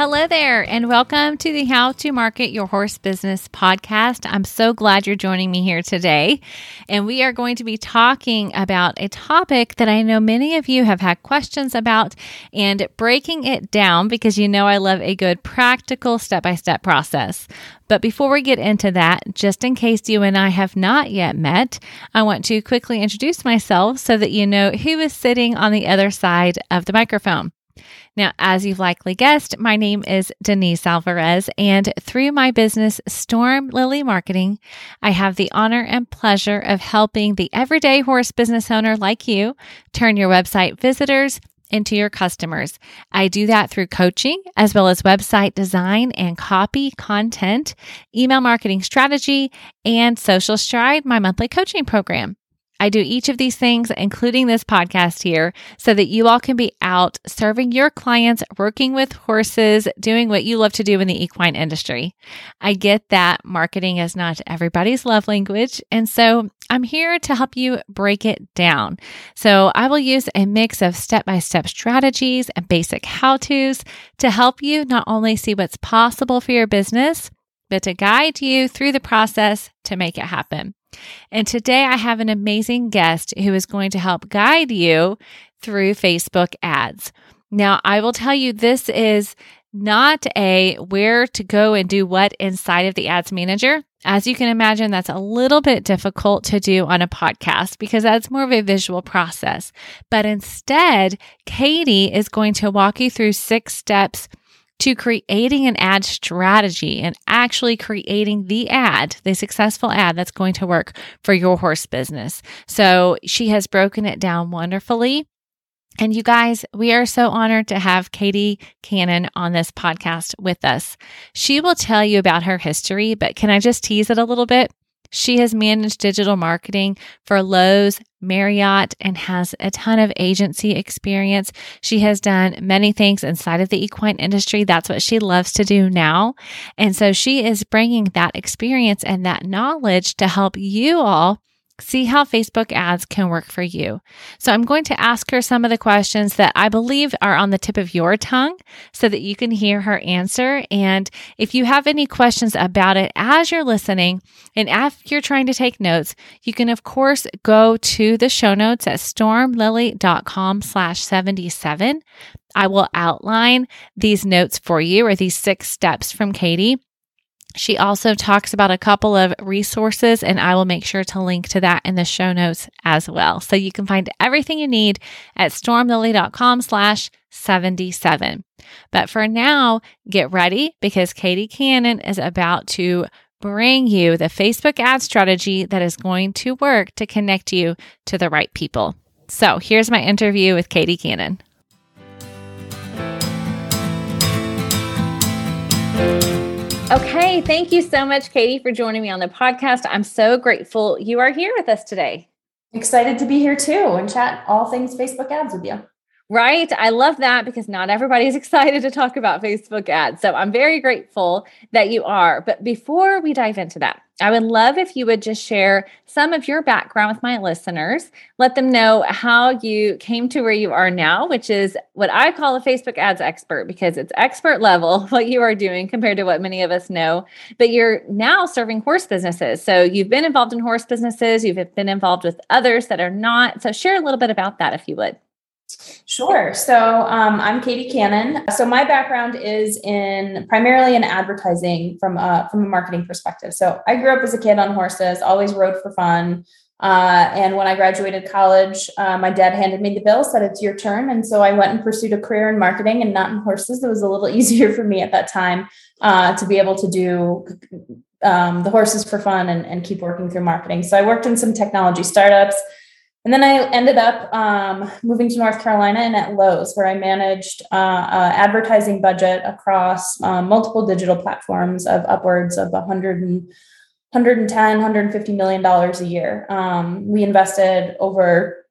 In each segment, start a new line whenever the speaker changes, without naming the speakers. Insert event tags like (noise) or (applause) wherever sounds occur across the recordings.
Hello there, and welcome to the How to Market Your Horse Business podcast. I'm so glad you're joining me here today. And we are going to be talking about a topic that I know many of you have had questions about and breaking it down because you know I love a good practical step by step process. But before we get into that, just in case you and I have not yet met, I want to quickly introduce myself so that you know who is sitting on the other side of the microphone. Now, as you've likely guessed, my name is Denise Alvarez, and through my business, Storm Lily Marketing, I have the honor and pleasure of helping the everyday horse business owner like you turn your website visitors into your customers. I do that through coaching as well as website design and copy content, email marketing strategy, and Social Stride, my monthly coaching program. I do each of these things, including this podcast here, so that you all can be out serving your clients, working with horses, doing what you love to do in the equine industry. I get that marketing is not everybody's love language. And so I'm here to help you break it down. So I will use a mix of step by step strategies and basic how to's to help you not only see what's possible for your business, but to guide you through the process to make it happen. And today I have an amazing guest who is going to help guide you through Facebook ads. Now, I will tell you this is not a where to go and do what inside of the ads manager. As you can imagine, that's a little bit difficult to do on a podcast because that's more of a visual process. But instead, Katie is going to walk you through six steps to creating an ad strategy and actually creating the ad, the successful ad that's going to work for your horse business. So she has broken it down wonderfully. And you guys, we are so honored to have Katie Cannon on this podcast with us. She will tell you about her history, but can I just tease it a little bit? She has managed digital marketing for Lowe's, Marriott, and has a ton of agency experience. She has done many things inside of the equine industry. That's what she loves to do now. And so she is bringing that experience and that knowledge to help you all see how Facebook ads can work for you. So I'm going to ask her some of the questions that I believe are on the tip of your tongue so that you can hear her answer. And if you have any questions about it as you're listening and if you're trying to take notes, you can of course go to the show notes at stormlily.com slash 77. I will outline these notes for you or these six steps from Katie. She also talks about a couple of resources, and I will make sure to link to that in the show notes as well. So you can find everything you need at stormlily.com slash 77. But for now, get ready because Katie Cannon is about to bring you the Facebook ad strategy that is going to work to connect you to the right people. So here's my interview with Katie Cannon. Okay, thank you so much, Katie, for joining me on the podcast. I'm so grateful you are here with us today.
Excited to be here too and chat all things Facebook ads with you.
Right. I love that because not everybody's (laughs) excited to talk about Facebook ads. So I'm very grateful that you are. But before we dive into that, I would love if you would just share some of your background with my listeners. Let them know how you came to where you are now, which is what I call a Facebook ads expert because it's expert level (laughs) what you are doing compared to what many of us know. But you're now serving horse businesses. So you've been involved in horse businesses, you've been involved with others that are not. So share a little bit about that if you would.
Sure. So um, I'm Katie Cannon. So my background is in primarily in advertising from a, from a marketing perspective. So I grew up as a kid on horses, always rode for fun. Uh, and when I graduated college, uh, my dad handed me the bill, said it's your turn. And so I went and pursued a career in marketing and not in horses. It was a little (laughs) easier for me at that time uh, to be able to do um, the horses for fun and, and keep working through marketing. So I worked in some technology startups. And then I ended up um, moving to North Carolina and at Lowe's, where I managed uh, uh, advertising budget across um, multiple digital platforms of upwards of 100 and 110, 150 million dollars a year. Um, we invested over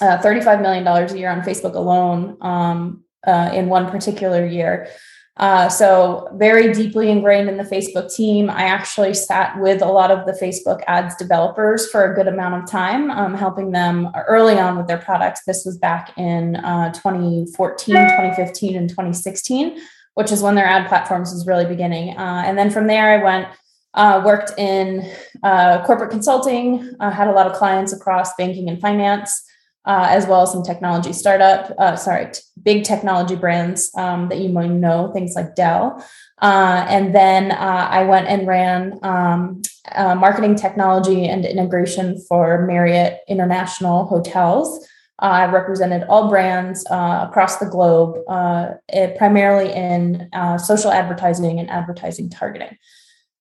uh, 35 million dollars a year on Facebook alone um, uh, in one particular year. Uh, so, very deeply ingrained in the Facebook team. I actually sat with a lot of the Facebook ads developers for a good amount of time, um, helping them early on with their products. This was back in uh, 2014, 2015, and 2016 which is when their ad platforms was really beginning. Uh, and then from there, I went, uh, worked in uh, corporate consulting, had a lot of clients across banking and finance, uh, as well as some technology startup, uh, sorry, t- big technology brands um, that you might know, things like Dell. and then I went and ran um, marketing technology and integration for Marriott International Hotels. Uh, I represented all brands uh, across the globe, uh, it, primarily in uh, social advertising and advertising targeting.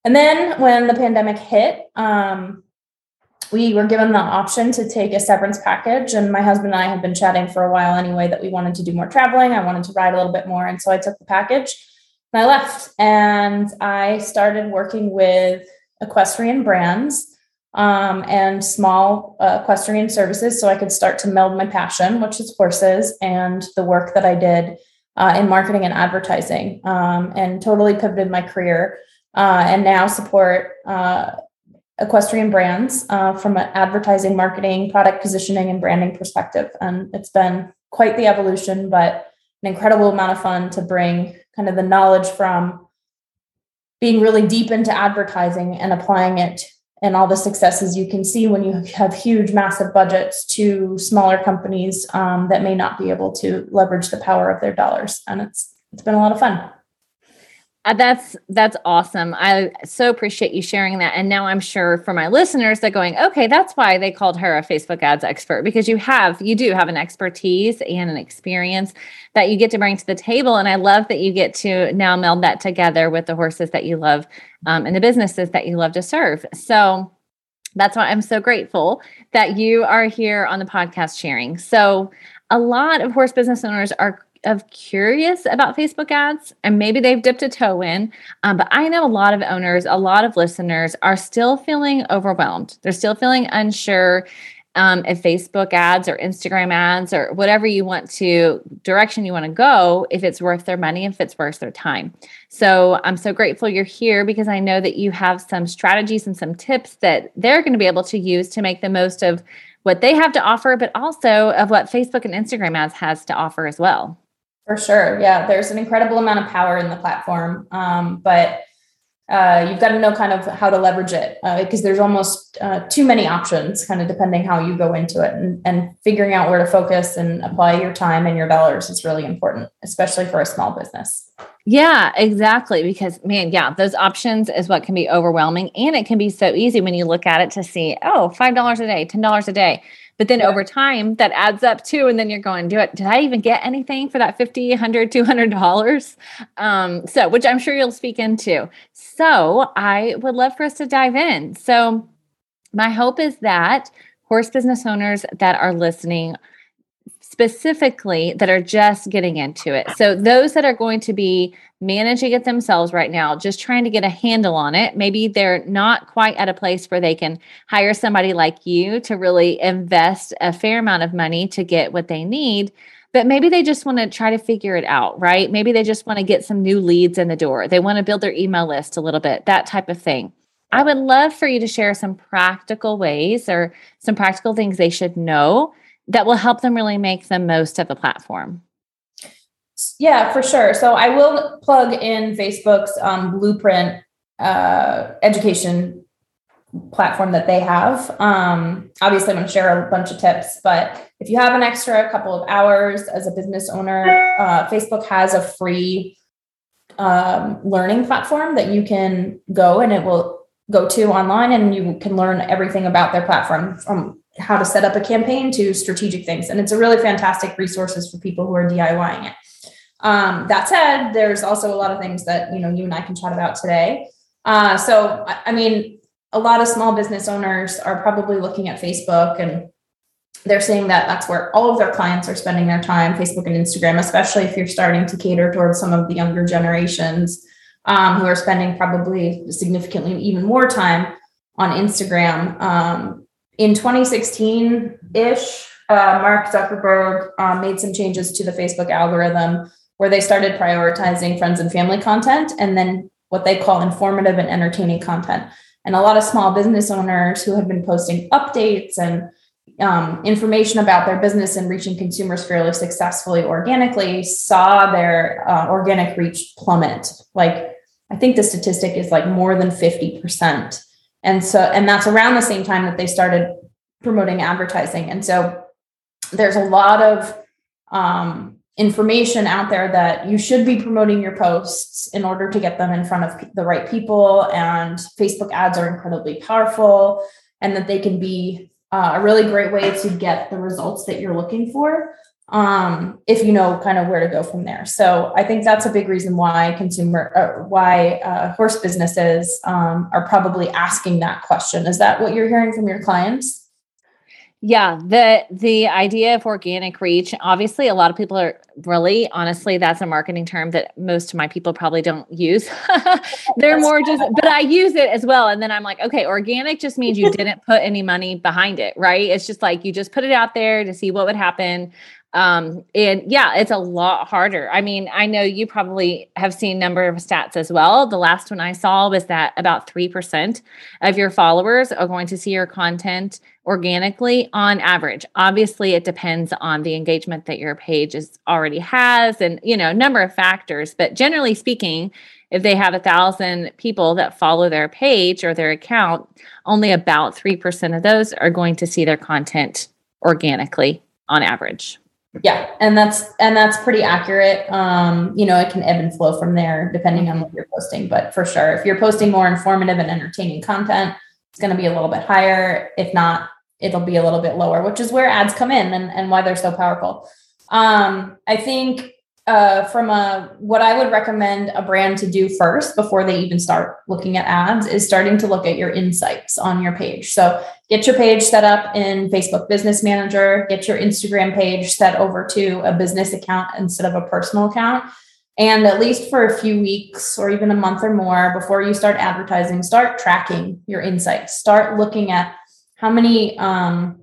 And then when the pandemic hit, um, we were given the option to take a severance package. And my husband and I had been chatting for a while anyway that we wanted to do more traveling. I wanted to ride a little bit more. And so I took the package and I left and I started working with equestrian brands um, and small uh, equestrian services so I could start to meld my passion, which is horses, and the work that I did uh, in marketing and advertising, um, and totally pivoted my career. Uh, and now support uh, equestrian brands uh, from an advertising, marketing, product positioning, and branding perspective. And it's been quite the evolution, but an incredible amount of fun to bring kind of the knowledge from being really deep into advertising and applying it and all the successes you can see when you have huge, massive budgets to smaller companies um, that may not be able to leverage the power of their dollars. And it's it's been a lot of fun.
Uh, that's that's awesome. I so appreciate you sharing that. And now I'm sure for my listeners they're going, okay, that's why they called her a Facebook ads expert because you have you do have an expertise and an experience that you get to bring to the table. And I love that you get to now meld that together with the horses that you love um, and the businesses that you love to serve. So that's why I'm so grateful that you are here on the podcast sharing. So a lot of horse business owners are of curious about Facebook ads and maybe they've dipped a toe in. Um, but I know a lot of owners, a lot of listeners are still feeling overwhelmed. They're still feeling unsure um, if Facebook ads or Instagram ads or whatever you want to direction you want to go, if it's worth their money, if it's worth their time. So I'm so grateful you're here because I know that you have some strategies and some tips that they're going to be able to use to make the most of what they have to offer, but also of what Facebook and Instagram ads has to offer as well.
For sure. Yeah. There's an incredible amount of power in the platform. Um, but uh, you've got to know kind of how to leverage it uh, because there's almost uh, too many options, kind of depending how you go into it, and, and figuring out where to focus and apply your time and your dollars is really important, especially for a small business.
Yeah, exactly. Because man, yeah, those options is what can be overwhelming, and it can be so easy when you look at it to see, oh, five dollars a day, ten dollars a day but then yeah. over time, that adds up too. And then you're going, do it. Did I even get anything for that 50, 100, 200 dollars? Um, so, which I'm sure you'll speak into. So I would love for us to dive in. So my hope is that horse business owners that are listening specifically that are just getting into it. So those that are going to be managing it themselves right now, just trying to get a handle on it. Maybe they're not quite at a place where they can hire somebody like you to really invest a fair amount of money to get what they need. But maybe they just want to try to figure it out, right? Maybe they just want to get some new leads in the door. They want to build their email list a little bit, that type of thing. I would love for you to share some practical ways or some practical things they should know that will help them really make the most of the platform.
Yeah, for sure. So I will plug in Facebook's um, Blueprint uh, education platform that they have. Um, obviously, I'm going to share a bunch of tips, but if you have an extra couple of hours as a business owner, uh, Facebook has a free um, learning platform that you can go and it will go to online and you can learn everything about their platform from how to set up a campaign to strategic things. And it's a really fantastic resources for people who are DIYing it. Um, that said, there's also a lot of things that you know you and I can chat about today. Uh, so, I mean, a lot of small business owners are probably looking at Facebook and they're saying that that's where all of their clients are spending their time, Facebook and Instagram, especially if you're starting to cater towards some of the younger generations um, who are spending probably significantly even more time on Instagram. Um, in 2016 ish, uh, Mark Zuckerberg uh, made some changes to the Facebook algorithm where they started prioritizing friends and family content and then what they call informative and entertaining content. And a lot of small business owners who had been posting updates and um, information about their business and reaching consumers fairly successfully organically saw their uh, organic reach plummet. Like I think the statistic is like more than 50%. And so, and that's around the same time that they started promoting advertising. And so there's a lot of um, information out there that you should be promoting your posts in order to get them in front of the right people. And Facebook ads are incredibly powerful and that they can be uh, a really great way to get the results that you're looking for um, if you know kind of where to go from there. So I think that's a big reason why consumer, uh, why uh, horse businesses um, are probably asking that question. Is that what you're hearing from your clients?
Yeah, the the idea of organic reach, obviously a lot of people are really honestly that's a marketing term that most of my people probably don't use. (laughs) They're more just but I use it as well and then I'm like, okay, organic just means you (laughs) didn't put any money behind it, right? It's just like you just put it out there to see what would happen. Um, and yeah, it's a lot harder. I mean, I know you probably have seen number of stats as well. The last one I saw was that about 3% of your followers are going to see your content organically on average. Obviously, it depends on the engagement that your page is already has and, you know, number of factors, but generally speaking, if they have a thousand people that follow their page or their account, only about 3% of those are going to see their content organically on average
yeah and that's and that's pretty accurate. Um you know it can ebb and flow from there depending on what you're posting but for sure if you're posting more informative and entertaining content it's going to be a little bit higher. If not it'll be a little bit lower which is where ads come in and, and why they're so powerful. Um i think uh, from a what I would recommend a brand to do first before they even start looking at ads is starting to look at your insights on your page. So get your page set up in Facebook Business Manager, get your Instagram page set over to a business account instead of a personal account. And at least for a few weeks or even a month or more before you start advertising, start tracking your insights. Start looking at how many um,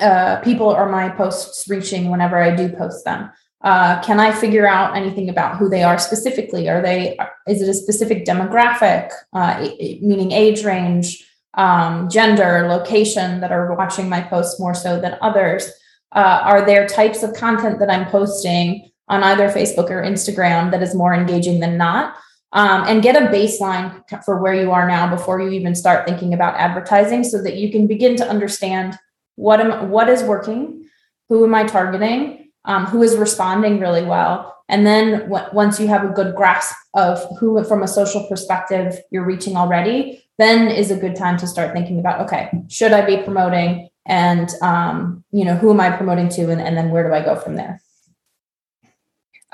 uh, people are my posts reaching whenever I do post them uh, can I figure out anything about who they are specifically? Are they, is it a specific demographic, uh, meaning age range, um, gender, location that are watching my posts more so than others? Uh, are there types of content that I'm posting on either Facebook or Instagram that is more engaging than not? Um, and get a baseline for where you are now before you even start thinking about advertising so that you can begin to understand what am what is working, who am I targeting, um, who is responding really well. And then w- once you have a good grasp of who, from a social perspective, you're reaching already, then is a good time to start thinking about okay, should I be promoting? And um, you know, who am I promoting to? And, and then where do I go from there?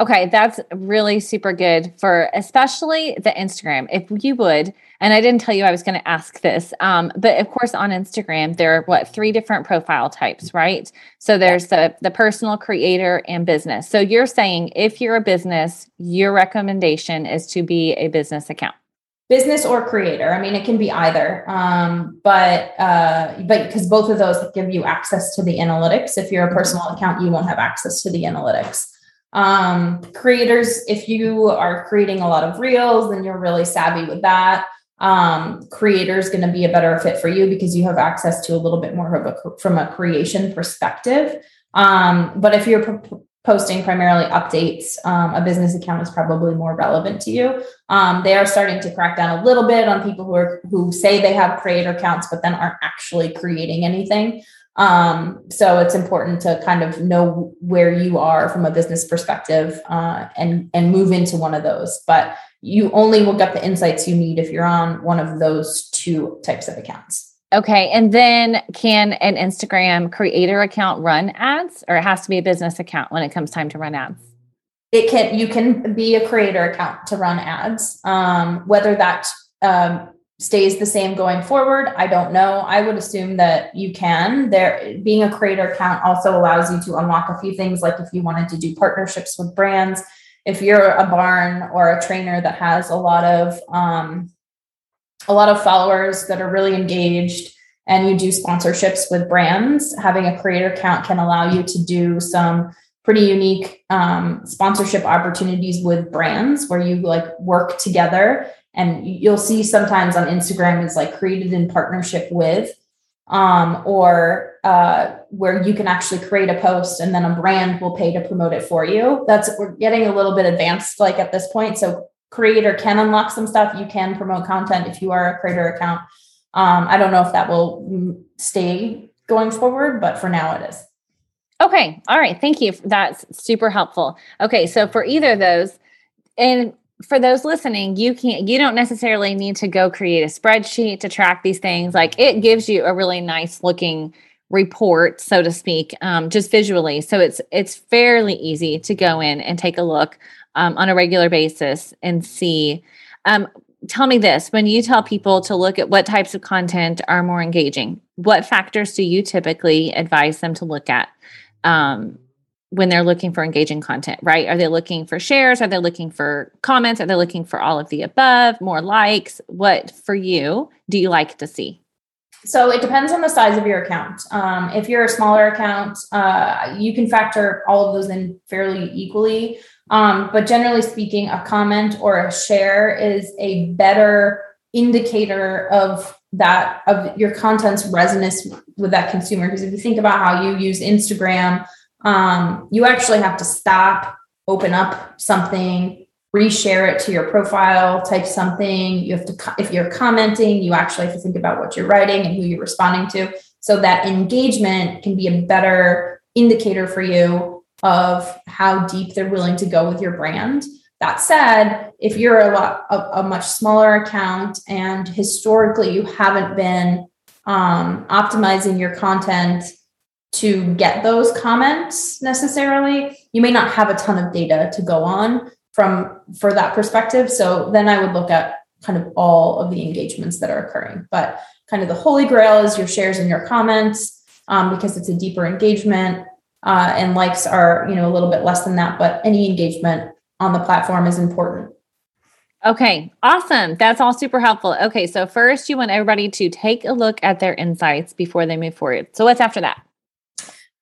Okay, that's really super good for especially the Instagram. If you would, and I didn't tell you I was going to ask this, um, but of course on Instagram there are what three different profile types, right? So there's the the personal, creator, and business. So you're saying if you're a business, your recommendation is to be a business account
business or creator i mean it can be either um, but uh, but because both of those give you access to the analytics if you're a personal account you won't have access to the analytics um, creators, if you are creating a lot of reels, then you're really savvy with that. Um, creator is going to be a better fit for you because you have access to a little bit more of a from a creation perspective. Um, but if you're posting primarily updates, um, a business account is probably more relevant to you. Um, they are starting to crack down a little bit on people who are who say they have creator accounts but then aren't actually creating anything. Um, so it's important to kind of know where you are from a business perspective uh, and and move into one of those. But you only will get the insights you need if you're on one of those two types of accounts.
Okay. And then can an Instagram creator account run ads or it has to be a business account when it comes time to run ads?
It can, you can be a creator account to run ads. Um, whether that um, stays the same going forward i don't know i would assume that you can there being a creator account also allows you to unlock a few things like if you wanted to do partnerships with brands if you're a barn or a trainer that has a lot of um, a lot of followers that are really engaged and you do sponsorships with brands having a creator account can allow you to do some pretty unique um, sponsorship opportunities with brands where you like work together and you'll see sometimes on Instagram is like created in partnership with um, or uh, where you can actually create a post and then a brand will pay to promote it for you. That's we're getting a little bit advanced like at this point. So creator can unlock some stuff. You can promote content if you are a creator account. Um, I don't know if that will stay going forward, but for now it is.
Okay. All right. Thank you. That's super helpful. Okay. So for either of those, and for those listening, you can't, you don't necessarily need to go create a spreadsheet to track these things. Like it gives you a really nice looking report, so to speak, um, just visually. So it's, it's fairly easy to go in and take a look um, on a regular basis and see. Um, tell me this when you tell people to look at what types of content are more engaging, what factors do you typically advise them to look at? Um, when they're looking for engaging content, right? Are they looking for shares? Are they looking for comments? Are they looking for all of the above, more likes? What for you do you like to see?
So it depends on the size of your account. Um, if you're a smaller account, uh, you can factor all of those in fairly equally. Um, but generally speaking, a comment or a share is a better indicator of that of your content's resonance with that consumer. Because if you think about how you use Instagram um, you actually have to stop, open up something, reshare it to your profile, type something. You have to, if you're commenting, you actually have to think about what you're writing and who you're responding to. So that engagement can be a better indicator for you of how deep they're willing to go with your brand. That said, if you're a lot a, a much smaller account and historically you haven't been um, optimizing your content to get those comments necessarily. You may not have a ton of data to go on from for that perspective. So then I would look at kind of all of the engagements that are occurring. But kind of the holy grail is your shares and your comments um, because it's a deeper engagement. Uh, and likes are you know a little bit less than that, but any engagement on the platform is important.
Okay, awesome. That's all super helpful. Okay, so first you want everybody to take a look at their insights before they move forward. So what's after that?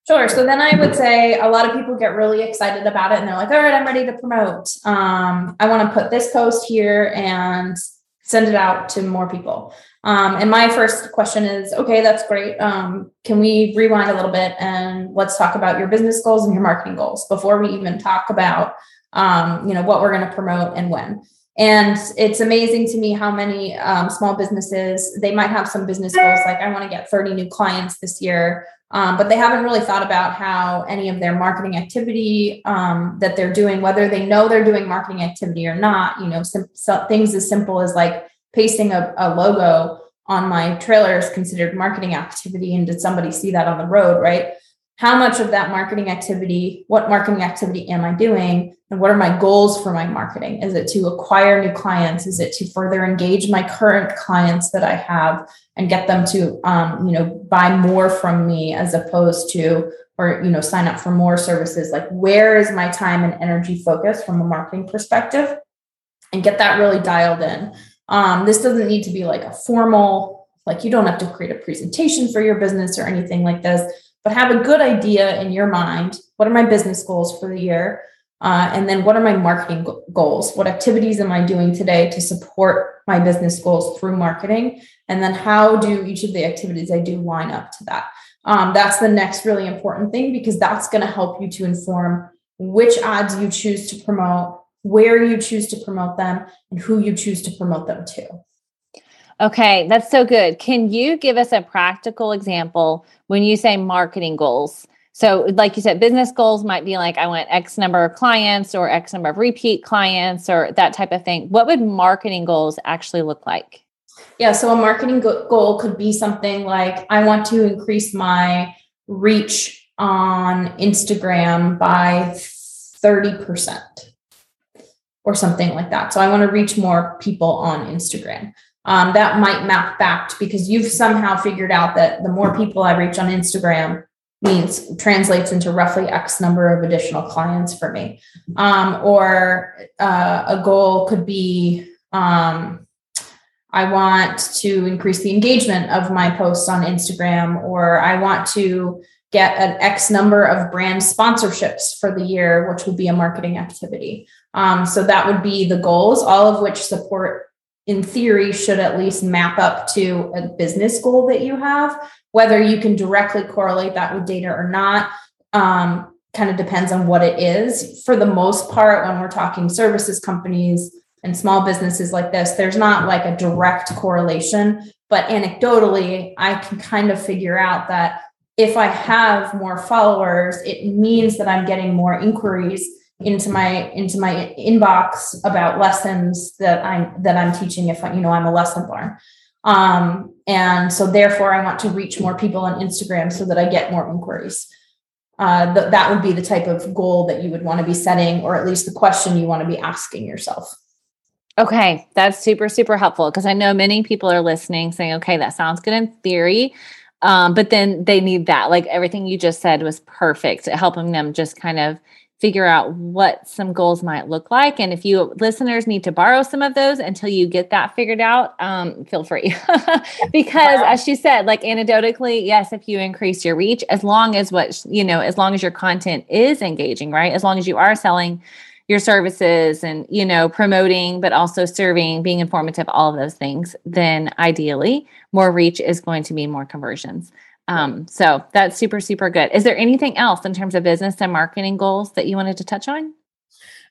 Sure. So then I would say a lot of people get really excited about it and they're like, all right, I'm ready to promote. Um, I want to put this post here and send it out to more people. Um, and my first question is, okay, that's great. Um, can we rewind a little bit and let's talk about your business goals and your marketing goals before we even talk about, um, you know, what we're going to promote and when. And it's amazing to me how many um, small businesses they might have some business goals like I want to get 30 new clients this year um, but they haven't really thought about how any of their marketing activity um, that they're doing, whether they know they're doing marketing activity or not, you know, sim- so things as simple as like pasting a, a logo on my trailer is considered marketing activity. And did somebody see that on the road, right? how much of that marketing activity, what marketing activity am I doing? And what are my goals for my marketing? Is it to acquire new clients? Is it to further engage my current clients that I have and get them to, um, you know, buy more from me as opposed to, or, you know, sign up for more services? Like, where is my time and energy focused from a marketing perspective? And get that really dialed in. Um, this doesn't need to be like a formal, like, you don't have to create a presentation for your business or anything like this but have a good idea in your mind what are my business goals for the year? Uh, and then what are my marketing goals? What activities am i doing today to support my business goals through marketing? And then how do each of the activities i do line up to that? Um, that's the next really important thing because that's going to help you to inform which ads you choose to promote where you choose to promote them and who you choose to promote them to
Okay, that's so good. Can you give us a practical example when you say marketing goals? So, like you said, business goals might be like, I want X number of clients or X number of repeat clients or that type of thing. What would marketing goals actually look like?
Yeah, so a marketing go- goal could be something like, I want to increase my reach on Instagram by 30% or something like that. So, I want to reach more people on Instagram um, that might map back to, because you've somehow figured out that the more people I reach on Instagram means translates into roughly X number of additional clients for me. Um, or uh, a goal could be um, I want to increase the engagement of my posts on Instagram, or I want to get an X number of brand sponsorships for the year, which would be a marketing activity. Um, so that would be the goals, all of which support in theory should at least map up to a business goal that you have. Whether you can directly correlate that with data or not um, kind of depends on what it is. For the most part, when we're talking services companies and small businesses like this, there's not like a direct correlation. But anecdotally, I can kind of figure out that if I have more followers, it means that I'm getting more inquiries into my into my inbox about lessons that I'm that I'm teaching if I, you know I'm a lesson barn. Um, and so therefore I want to reach more people on Instagram so that I get more inquiries. Uh, th- that would be the type of goal that you would want to be setting, or at least the question you want to be asking yourself.
Okay, that's super, super helpful because I know many people are listening saying, okay, that sounds good in theory. Um, but then they need that. Like everything you just said was perfect, helping them just kind of figure out what some goals might look like. And if you listeners need to borrow some of those until you get that figured out, um, feel free. (laughs) because as she said, like anecdotally, yes, if you increase your reach, as long as what, you know, as long as your content is engaging, right? As long as you are selling your services and, you know, promoting, but also serving, being informative, all of those things, then ideally more reach is going to mean more conversions. Um, so that's super, super good. Is there anything else in terms of business and marketing goals that you wanted to touch on?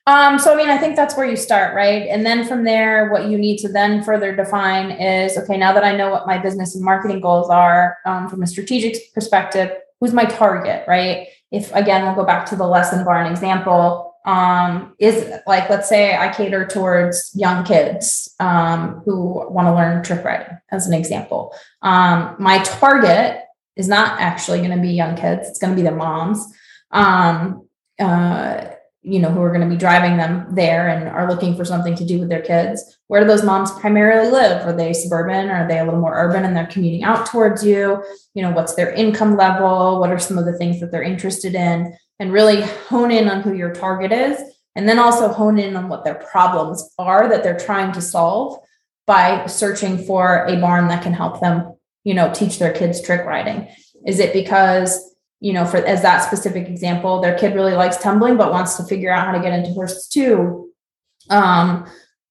Um, so I mean, I think that's where you start, right? And then from there, what you need to then further define is okay, now that I know what my business and marketing goals are um, from a strategic perspective, who's my target, right? If again, we'll go back to the lesson barn example, um, is like, let's say I cater towards young kids um, who want to learn trick riding, as an example. Um, my target is not actually going to be young kids. It's going to be the moms, um, uh, you know, who are going to be driving them there and are looking for something to do with their kids. Where do those moms primarily live? Are they suburban? Are they a little more urban and they're commuting out towards you? You know, what's their income level? What are some of the things that they're interested in? And really hone in on who your target is. And then also hone in on what their problems are that they're trying to solve by searching for a barn that can help them you know teach their kids trick riding? Is it because you know for as that specific example their kid really likes tumbling but wants to figure out how to get into horses too um,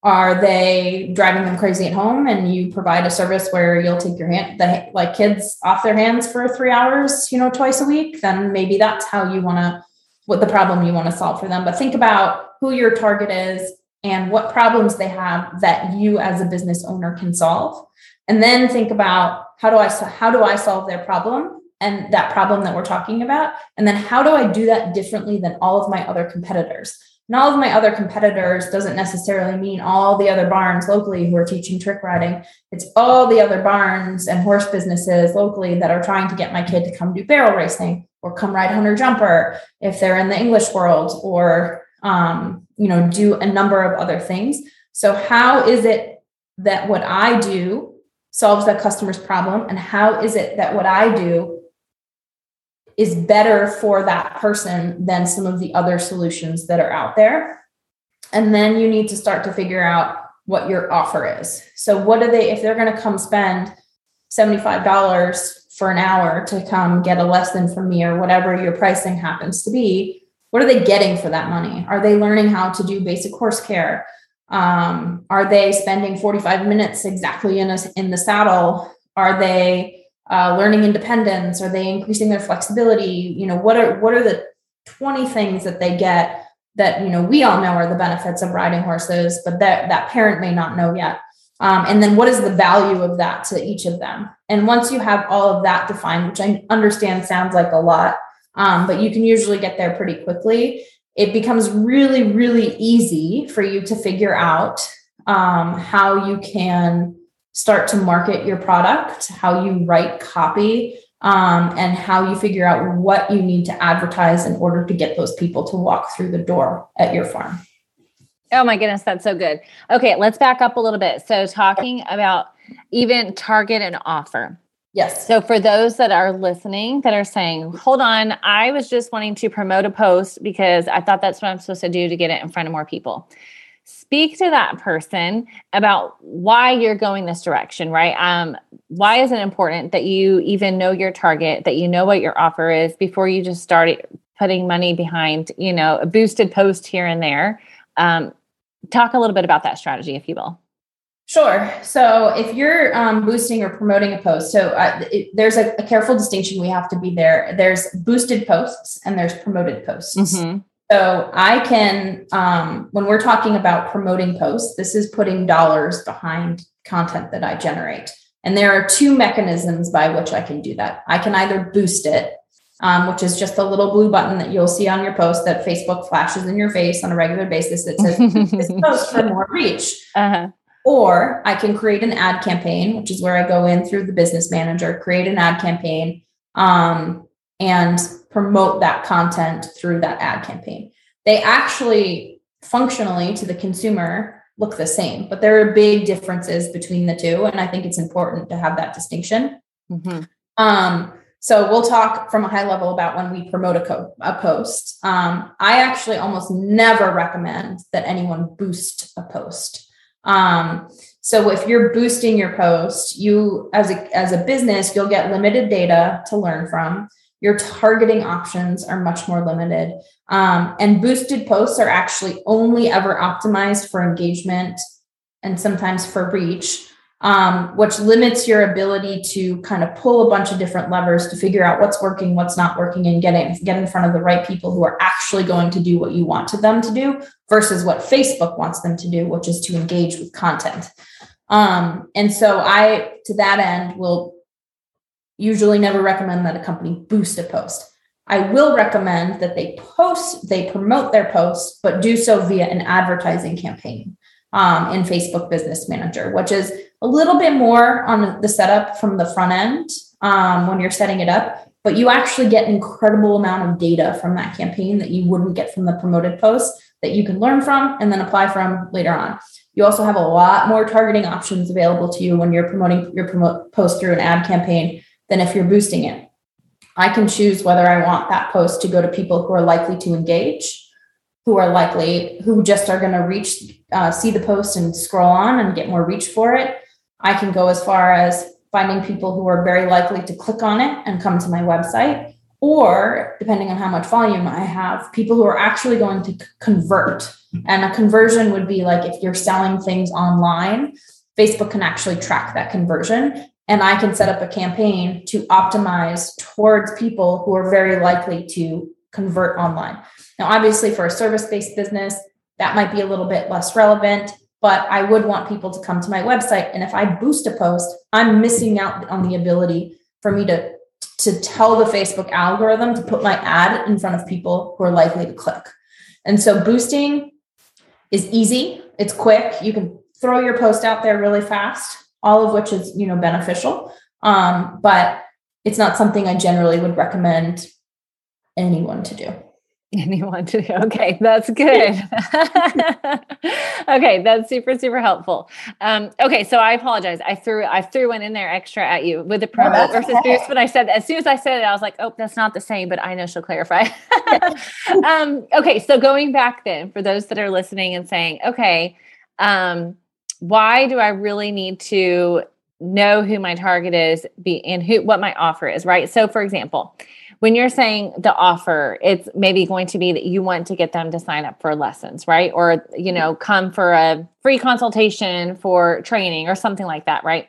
are they driving them crazy at home and you provide a service where you'll take your hand the like kids off their hands for three hours you know twice a week? Then maybe that's how you want to what the problem you want to solve for them. But think about who your target is and what problems they have that you as a business owner can solve and then think about how do i how do i solve their problem and that problem that we're talking about? And then how do i do that differently than all of my other competitors? And all of my other competitors doesn't necessarily mean all the other barns locally who are teaching trick riding. It's all the other barns and horse businesses locally that are trying to get my kid to come do barrel racing or come ride hunter jumper if they're in the english world or um, you know do a number of other things. So how is it that what i do solves that customer's problem and how is it that what i do is better for that person than some of the other solutions that are out there? And then you need to start to figure out what your offer is. So what do they if they're going to come spend $75 for an hour to come get a lesson from me or whatever your pricing happens to be what are they getting for that money? Are they learning how to do basic horse care um, are they spending 45 minutes exactly in a, in the saddle? Are they uh, learning independence? Are they increasing their flexibility? You know, what are what are the 20 things that they get that you know we all know are the benefits of riding horses, but that that parent may not know yet. Um, and then what is the value of that to each of them? And once you have all of that defined, which I understand sounds like a lot, um, but you can usually get there pretty quickly it becomes really, really easy for you to figure out um, how you can start to market your product, how you write copy, um, and how you figure out what you need to advertise in order to get those people to walk through the door at your farm.
Oh my goodness, that's so good. Okay, let's back up a little bit. So, talking about even target and offer.
Yes.
So for those that are listening that are saying, hold on, I was just wanting to promote a post because I thought that's what I'm supposed to do to get it in front of more people. Speak to that person about why you're going this direction, right? Um, why is it important that you even know your target, that you know what your offer is before you just start putting money behind, you know, a boosted post here and there? Um, talk a little bit about that strategy, if you will.
Sure. So if you're um, boosting or promoting a post, so uh, it, there's a, a, careful distinction we have to be there. There's boosted posts and there's promoted posts. Mm-hmm. So I can, um, when we're talking about promoting posts, this is putting dollars behind content that I generate. And there are two mechanisms by which I can do that. I can either boost it, um, which is just a little blue button that you'll see on your post that Facebook flashes in your face on a regular basis that says this (laughs) post for more reach. Uh-huh. Or I can create an ad campaign, which is where I go in through the business manager, create an ad campaign, um, and promote that content through that ad campaign. They actually functionally to the consumer look the same, but there are big differences between the two. And I think it's important to have that distinction. Mm-hmm. Um, so we'll talk from a high level about when we promote a, co- a post. Um, I actually almost never recommend that anyone boost a post. Um, so if you're boosting your post, you as a as a business, you'll get limited data to learn from. Your targeting options are much more limited. Um, and boosted posts are actually only ever optimized for engagement and sometimes for reach um, which limits your ability to kind of pull a bunch of different levers to figure out what's working, what's not working, and get in, get in front of the right people who are actually going to do what you want to them to do versus what Facebook wants them to do, which is to engage with content. Um, and so I, to that end, will usually never recommend that a company boost a post. I will recommend that they post, they promote their posts, but do so via an advertising campaign um, in Facebook Business Manager, which is a little bit more on the setup from the front end um, when you're setting it up, but you actually get an incredible amount of data from that campaign that you wouldn't get from the promoted post that you can learn from and then apply from later on. You also have a lot more targeting options available to you when you're promoting your promote post through an ad campaign than if you're boosting it. I can choose whether I want that post to go to people who are likely to engage who are likely who just are going to reach uh, see the post and scroll on and get more reach for it i can go as far as finding people who are very likely to click on it and come to my website. Or depending on how much volume i have people who are actually going to convert. And a conversion would be like if you're selling things online facebook can actually track that conversion. And i can set up a campaign to optimize towards people who are very likely to convert online. Now, obviously, for a service based business, that might be a little bit less relevant, but I would want people to come to my website. And if I boost a post, I'm missing out on the ability for me to, to tell the Facebook algorithm to put my ad in front of people who are likely to click. And so boosting is easy, it's quick. You can throw your post out there really fast, all of which is, you know, beneficial. Um, but it's not something I generally would recommend anyone to do.
Anyone to okay that's good. (laughs) Okay that's super super helpful. Um, okay so i apologize. I threw i threw one in there extra at you with the promo versus okay. boost but i said as soon as i said it i was like oh that's not the same but i know she'll clarify. (laughs) (laughs) Um, okay so going back then for those that are listening and saying okay um, why do i really need to know who my target is be and who what my offer is right? So for example when you're saying the offer, it's maybe going to be that you want to get them to sign up for lessons, right? Or, you know, come for a free consultation for training or something like that, right?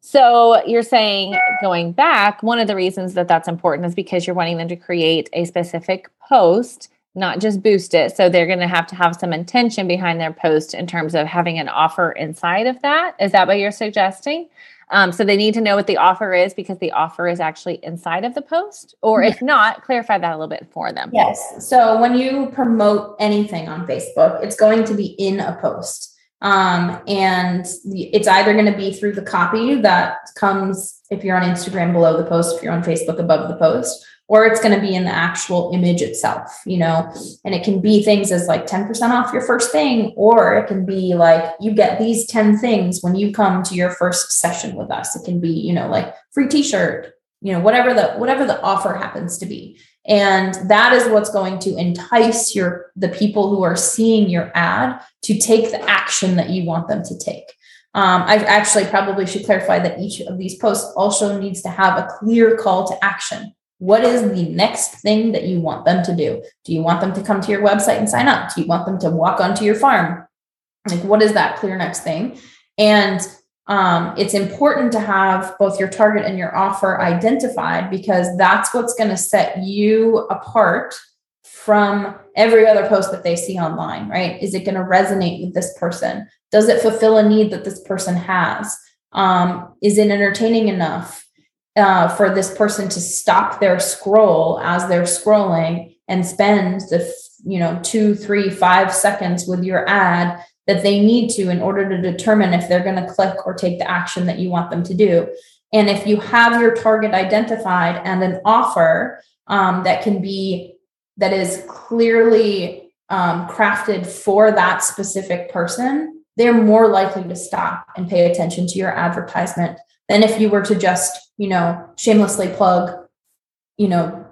So you're saying going back, one of the reasons that that's important is because you're wanting them to create a specific post, not just boost it. So they're going to have to have some intention behind their post in terms of having an offer inside of that. Is that what you're suggesting? Um, so they need to know what the offer is because the offer is actually inside of the post. Or if not, clarify that a little bit for them.
Yes. So when you promote anything on Facebook, it's going to be in a post. Um, and it's either going to be through the copy that comes if you're on Instagram below the post, if you're on Facebook above the post, or it's going to be in the actual image itself, you know, and it can be things as like 10% off your first thing, or it can be like you get these 10 things when you come to your first session with us. It can be, you know, like free t-shirt, you know, whatever the whatever the offer happens to be. And that is what's going to entice your the people who are seeing your ad to take the action that you want them to take. Um, I actually probably should clarify that each of these posts also needs to have a clear call to action. What is the next thing that you want them to do? Do you want them to come to your website and sign up? Do you want them to walk onto your farm? Like, what is that clear next thing? And um, it's important to have both your target and your offer identified because that's what's going to set you apart from every other post that they see online, right? Is it going to resonate with this person? Does it fulfill a need that this person has? Um, is it entertaining enough uh, for this person to stop their scroll as they're scrolling and spend the you know two, three, five seconds with your ad that they need to in order to determine if they're going to click or take the action that you want them to do? And if you have your target identified and an offer um, that can be that is clearly um, crafted for that specific person, they're more likely to stop and pay attention to your advertisement than if you were to just, you know, shamelessly plug, you know,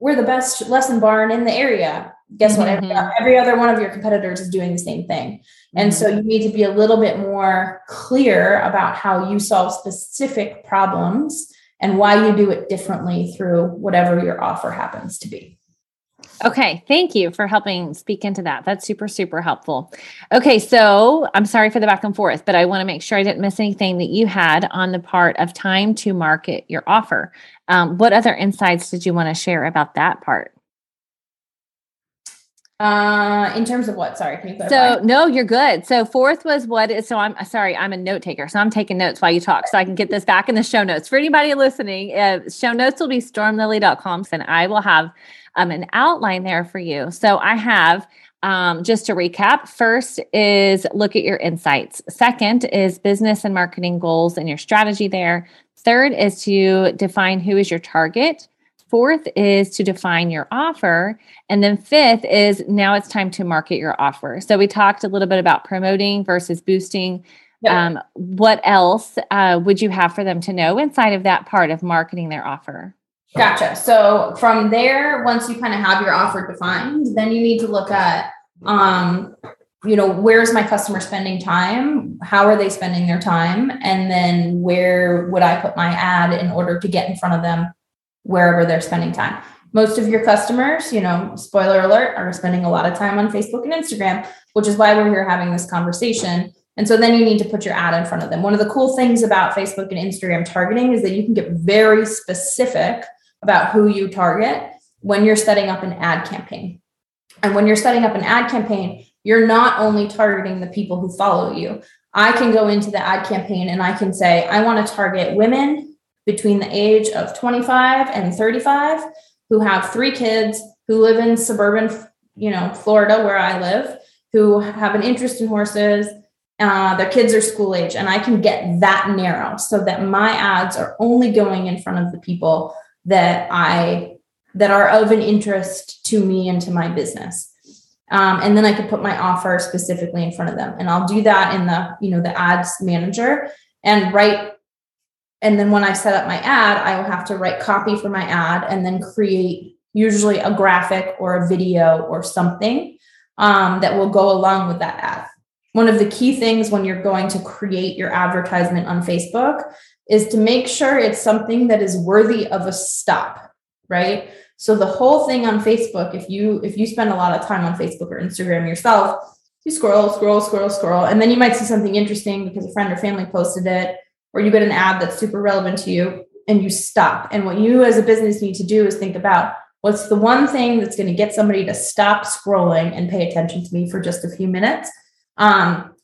we're the best lesson barn in the area. Guess what? Mm-hmm. Every, every, other one of your competitors is doing the same thing. And mm-hmm. so you need to be a little bit more clear about how you solve specific problems and why you do it differently through whatever your offer happens to be.
Okay, thank you for helping speak into that. That's super, super helpful. Okay, so I'm sorry for the back and forth, but I want to make sure I didn't miss anything that you had on the part of time to market your offer. Um, what other insights did you want to share about that part?
Uh, in terms of what? Sorry, can you clarify?
So no, you're good. So fourth was what is so I'm sorry, I'm a note taker, so I'm taking notes while you talk, so I can get this back in the show notes. For anybody listening, uh, show notes will be stormlily.com, and I will have um, an outline there for you. So I have um, just to recap first is look at your insights. Second is business and marketing goals and your strategy there. Third is to define who is your target. Fourth is to define your offer. And then fifth is now it's time to market your offer. So we talked a little bit about promoting versus boosting. Yep. Um, what else uh, would you have for them to know inside of that part of marketing their offer?
Gotcha. So from there, once you kind of have your offer defined, then you need to look at, um, you know, where's my customer spending time? How are they spending their time? And then where would I put my ad in order to get in front of them wherever they're spending time? Most of your customers, you know, spoiler alert, are spending a lot of time on Facebook and Instagram, which is why we're here having this conversation. And so then you need to put your ad in front of them. One of the cool things about Facebook and Instagram targeting is that you can get very specific about who you target when you're setting up an ad campaign. And when you're setting up an ad campaign, you're not only targeting the people who follow you. I can go into the ad campaign and I can say, I want to target women between the age of 25 and 35 who have three kids, who live in suburban, you know, Florida, where I live, who have an interest in horses. Uh, their kids are school age, and I can get that narrow so that my ads are only going in front of the people that I that are of an interest to me and to my business. Um, and then I could put my offer specifically in front of them. And I'll do that in the, you know, the ads manager and write. And then when I set up my ad, I will have to write copy for my ad and then create usually a graphic or a video or something um, that will go along with that ad. One of the key things when you're going to create your advertisement on Facebook is to make sure it's something that is worthy of a stop, right? So the whole thing on Facebook, if you if you spend a lot of time on Facebook or Instagram yourself, you scroll, scroll, scroll, scroll, and then you might see something interesting because a friend or family posted it, or you get an ad that's super relevant to you, and you stop. And what you as a business need to do is think about what's the one thing that's going to get somebody to stop scrolling and pay attention to me for just a few minutes. Um,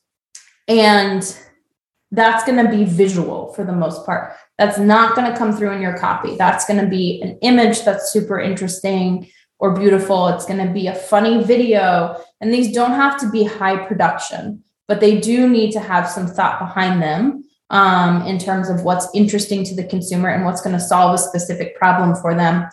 and that's going to be visual for the most part. That's not going to come through in your copy. That's going to be an image that's super interesting or beautiful. It's going to be a funny video. And these don't have to be high production, but they do need to have some thought behind them um, in terms of what's interesting to the consumer and what's going to solve a specific problem for them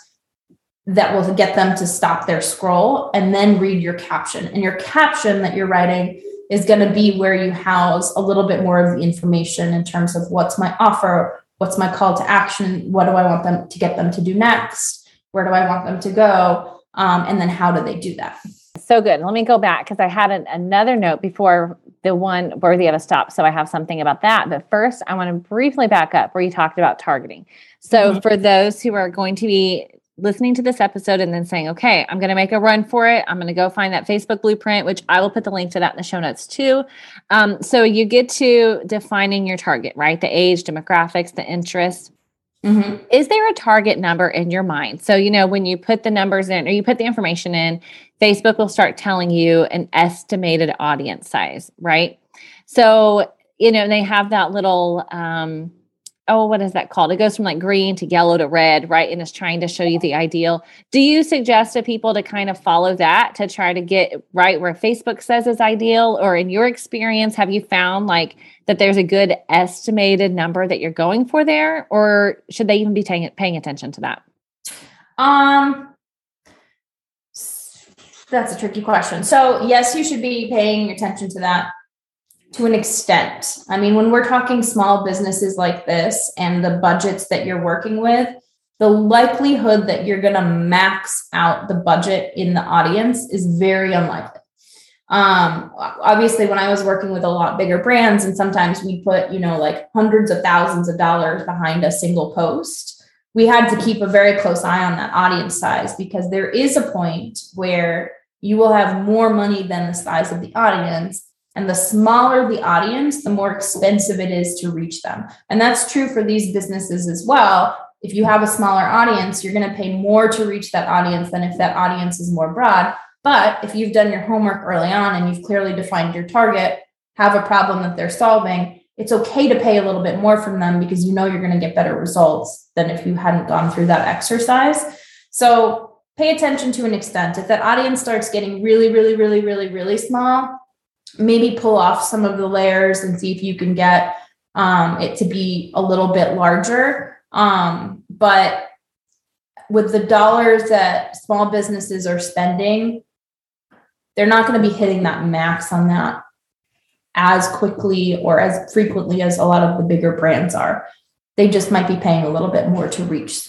that will get them to stop their scroll and then read your caption. And your caption that you're writing is going to be where you house a little bit more of the information in terms of what's my offer, what's my call to action, what do I want them to get them to do next, where do I want them to go, um, and then how do they do that.
So good. Let me go back because I had an, another note before the one worthy of a stop. So I have something about that. But first, I want to briefly back up where you talked about targeting. So mm-hmm. for those who are going to be listening to this episode and then saying, okay, I'm going to make a run for it. I'm going to go find that Facebook blueprint, which I will put the link to that in the show notes too. Um, so you get to defining your target, right? The age, demographics, the interests. Mm-hmm. Is there a target number in your mind? So, you know, when you put the numbers in or you put the information in, Facebook will start telling you an estimated audience size, right? So, you know, they have that little, um, oh, what is that called? It goes from like green to yellow to red, right? And it's trying to show you the ideal. Do you suggest to people to kind of follow that to try to get right where Facebook says is ideal? Or in your experience, have you found like that there's a good estimated number that you're going for there? Or should they even be paying, paying attention to that?
Um, that's a tricky question. So, yes, you should be paying attention to that to an extent. I mean, when we're talking small businesses like this and the budgets that you're working with, the likelihood that you're going to max out the budget in the audience is very unlikely. Um, obviously, when I was working with a lot bigger brands, and sometimes we put, you know, like hundreds of thousands of dollars behind a single post, we had to keep a very close eye on that audience size because there is a point where you will have more money than the size of the audience and the smaller the audience, the more expensive it is to reach them. And that's true for these businesses as well. If you have a smaller audience, you're going to pay more to reach that audience than if that audience is more broad. But if you've done your homework early on and you've clearly defined your target, have a problem that they're solving, it's okay to pay a little bit more from them because you know you're going to get better results than if you hadn't gone through that exercise. So pay attention to an extent. If that audience starts getting really, really, really, really, really small, maybe pull off some of the layers and see if you can get um, it to be a little bit larger. Um, but with the dollars that small businesses are spending, they're not going to be hitting that max on that as quickly or as frequently as a lot of the bigger brands are. They just might be paying a little bit more to reach.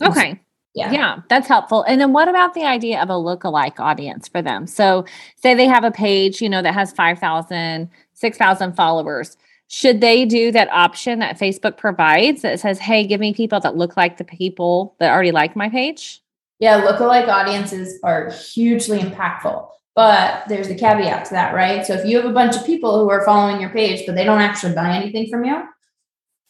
Okay. Yeah. Yeah, that's helpful. And then what about the idea of a lookalike audience for them? So, say they have a page, you know, that has 5,000, 6,000 followers. Should they do that option that Facebook provides that says, hey, give me people that look like the people that already like my page?
Yeah, lookalike audiences are hugely impactful. But there's a caveat to that, right? So if you have a bunch of people who are following your page, but they don't actually buy anything from you,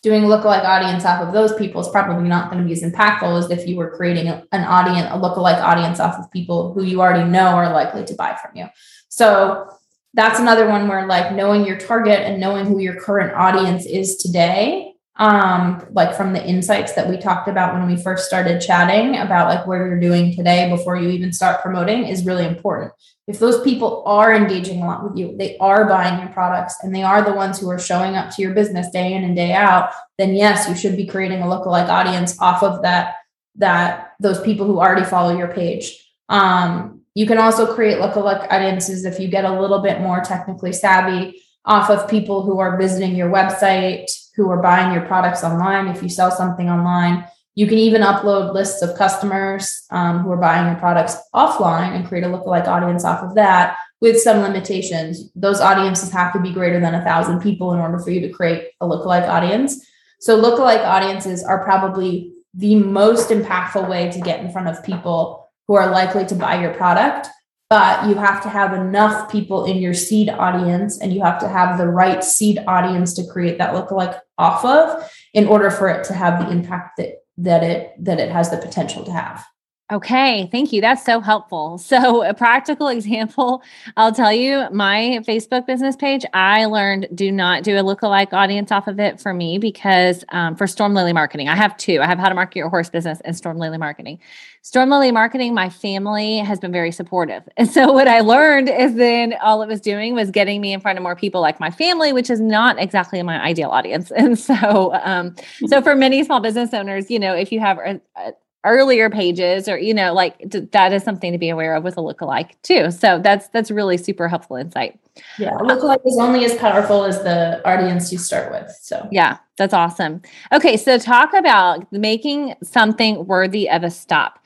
doing lookalike audience off of those people is probably not going to be as impactful as if you were creating an audience, a lookalike audience off of people who you already know are likely to buy from you. So that's another one where like knowing your target and knowing who your current audience is today um like from the insights that we talked about when we first started chatting about like where you're doing today before you even start promoting is really important. If those people are engaging a lot with you they are buying your products and they are the ones who are showing up to your business day in and day out then yes you should be creating a lookalike audience off of that that those people who already follow your page. Um you can also create lookalike audiences if you get a little bit more technically savvy off of people who are visiting your website who are buying your products online. If you sell something online, you can even upload lists of customers um, who are buying your products offline and create a lookalike audience off of that with some limitations. Those audiences have to be greater than a thousand people in order for you to create a lookalike audience. So, lookalike audiences are probably the most impactful way to get in front of people who are likely to buy your product but you have to have enough people in your seed audience and you have to have the right seed audience to create that lookalike off of in order for it to have the impact that that it that it has the potential to have
Okay, thank you. That's so helpful. (laughs) So, a practical example, I'll tell you my Facebook business page, I learned do not do a lookalike audience off of it for me because um, for Storm Lily Marketing, I have two. I have How to Market Your Horse Business and Storm Lily Marketing. Storm Lily Marketing, my family has been very supportive. (laughs) And so, what I learned is then all it was doing was getting me in front of more people like my family, which is not exactly my ideal audience. (laughs) And so, um, so for many small business owners, you know, if you have a, a earlier pages or you know like that is something to be aware of with a lookalike too. So that's that's really super helpful insight.
Yeah lookalike is only as powerful as the audience you start with so.
Yeah that's awesome. Okay so talk about making something worthy of a stop.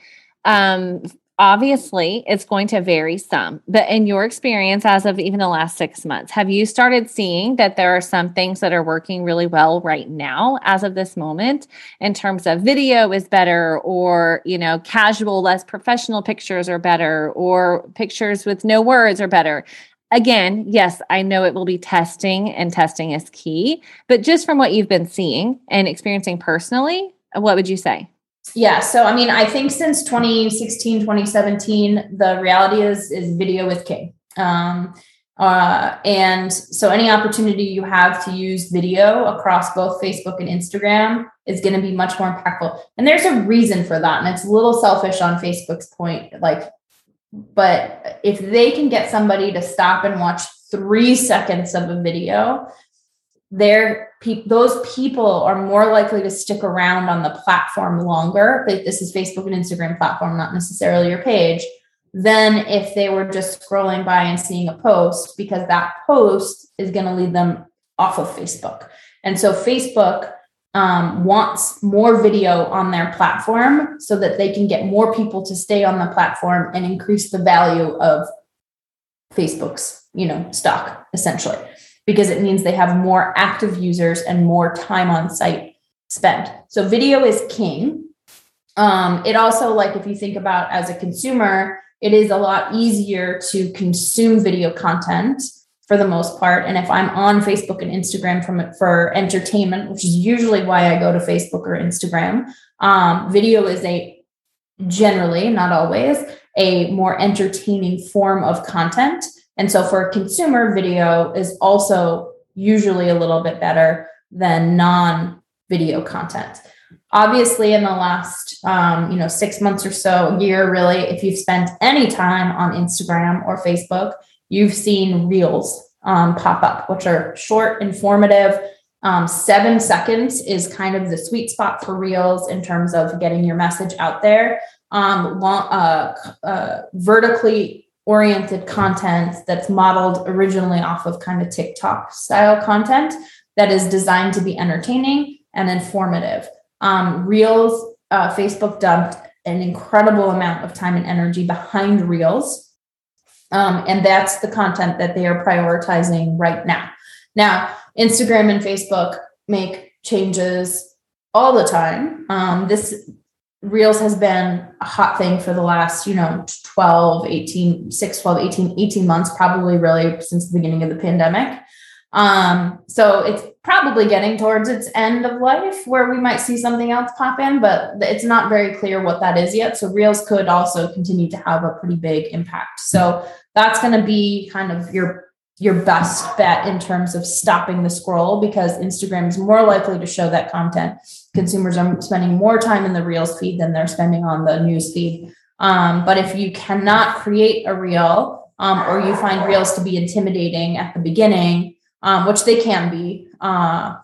Um obviously it's going to vary some, but in your experience, as of even the last six months, have you started seeing that there are some things that are working really well right now as of this moment in terms of video is better or, you know, casual, less professional pictures are better or pictures with no words are better? Again, yes, I know it will be testing and testing is key, but just from what you've been seeing and experiencing personally, what would you say?
Yeah. So, I mean, I think since 2016, 2017, the reality is, is video with king. Um, uh, and so any opportunity you have to use video across both Facebook and Instagram is going to be much more impactful. And there's a reason for that. And it's a little selfish on Facebook's point. Like, but if they can get somebody to stop and watch three seconds of a video, they're pe- those people are more likely to stick around on the platform longer. This is Facebook and Instagram platform, not necessarily your page. Than if they were just scrolling by and seeing a post, because that post is going to lead them off of Facebook. And so Facebook um, wants more video on their platform so that they can get more people to stay on the platform and increase the value of Facebook's, you know, stock essentially because it means they have more active users and more time on site spent. So video is king. Um, it also, like if you think about as a consumer, it is a lot easier to consume video content for the most part. And if I'm on Facebook and Instagram from for entertainment, which is usually why I go to Facebook or Instagram, um, video is a generally, not always, a more entertaining form of content and so for a consumer, video is also usually a little bit better than non video content. Obviously, in the last um, you know six months or so, year really, if you've spent any time on Instagram or Facebook, you've seen reels um, pop up, which are short, informative. Um, seven seconds is kind of the sweet spot for reels in terms of getting your message out there. Um, long, uh, uh, vertically oriented content that's modeled originally off of kind of TikTok style content that is designed to be entertaining and informative. Um, Reels, uh, Facebook dumped an incredible amount of time and energy behind Reels. Um, and that's the content that they are prioritizing right now. Now, Instagram and Facebook make changes all the time. Um, this Reels has been a hot thing for the last, you know, 12, 18, 6, 12, 18, 18 months, probably really since the beginning of the pandemic. Um, so it's probably getting towards its end of life where we might see something else pop in, but it's not very clear what that is yet. So Reels could also continue to have a pretty big impact. So that's going to be kind of your your best bet in terms of stopping the scroll because Instagram is more likely to show that content. Consumers are spending more time in the Reels feed than they're spending on the news feed. Um, but if you cannot create a reel um, or you find reels to be intimidating at the beginning, um, which they can be, uh,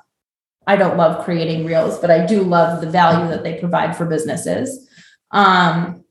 I don't love creating reels, but I do love the value that they provide for businesses. Um,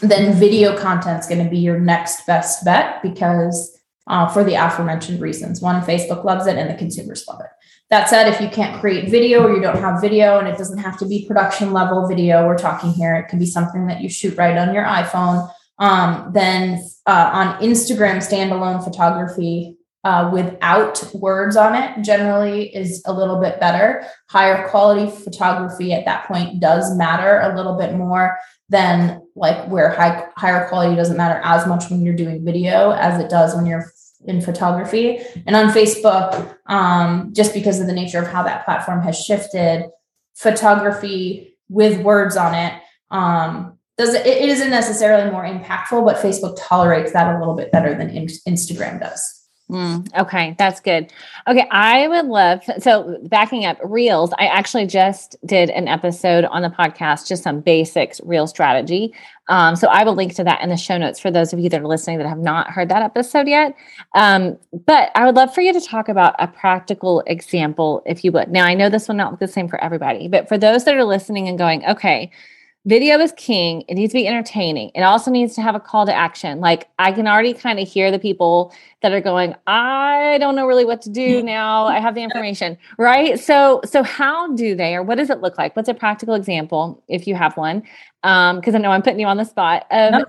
then video content is going to be your next best bet because uh, for the aforementioned reasons. One, Facebook loves it and the consumers love it. That said, if you can't create video or you don't have video and it doesn't have to be production level video, we're talking here, it can be something that you shoot right on your iPhone. Um, then uh, on Instagram, standalone photography uh, without words on it generally is a little bit better. Higher quality photography at that point does matter a little bit more than like where high, higher quality doesn't matter as much when you're doing video as it does when you're in photography. And on Facebook, um, just because of the nature of how that platform has shifted, photography with words on it um, does it, it isn't necessarily more impactful, but Facebook tolerates that a little bit better than Instagram does.
Mm, okay, that's good. Okay, I would love so backing up reels. I actually just did an episode on the podcast, just some basics reel strategy. Um, so I will link to that in the show notes for those of you that are listening that have not heard that episode yet. Um, but I would love for you to talk about a practical example, if you would. Now I know this will not look the same for everybody, but for those that are listening and going, okay, video is king. It needs to be entertaining. It also needs to have a call to action. Like I can already kind of hear the people that are going, I don't know really what to do (laughs) now. I have the information, right? So, so how do they, or what does it look like? What's a practical example if you have one? Um, because I know I'm putting you on the spot of no,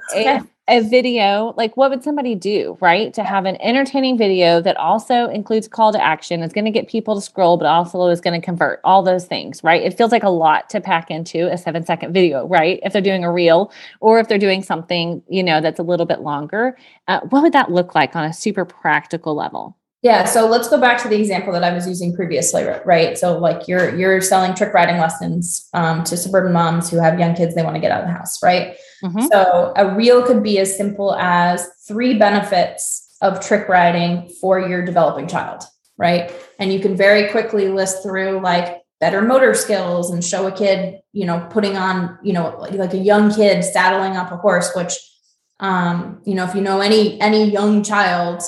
a video, like what would somebody do, right? To have an entertaining video that also includes call to action, is going to get people to scroll, but also is going to convert all those things, right? It feels like a lot to pack into a seven second video, right? If they're doing a reel or if they're doing something, you know, that's a little bit longer, uh, what would that look like on a super practical level?
Yeah, so let's go back to the example that I was using previously, right? So like you're you're selling trick riding lessons um, to suburban moms who have young kids they want to get out of the house, right? Mm-hmm. So a reel could be as simple as three benefits of trick riding for your developing child, right? And you can very quickly list through like better motor skills and show a kid, you know, putting on, you know, like a young kid saddling up a horse, which um, you know, if you know any any young child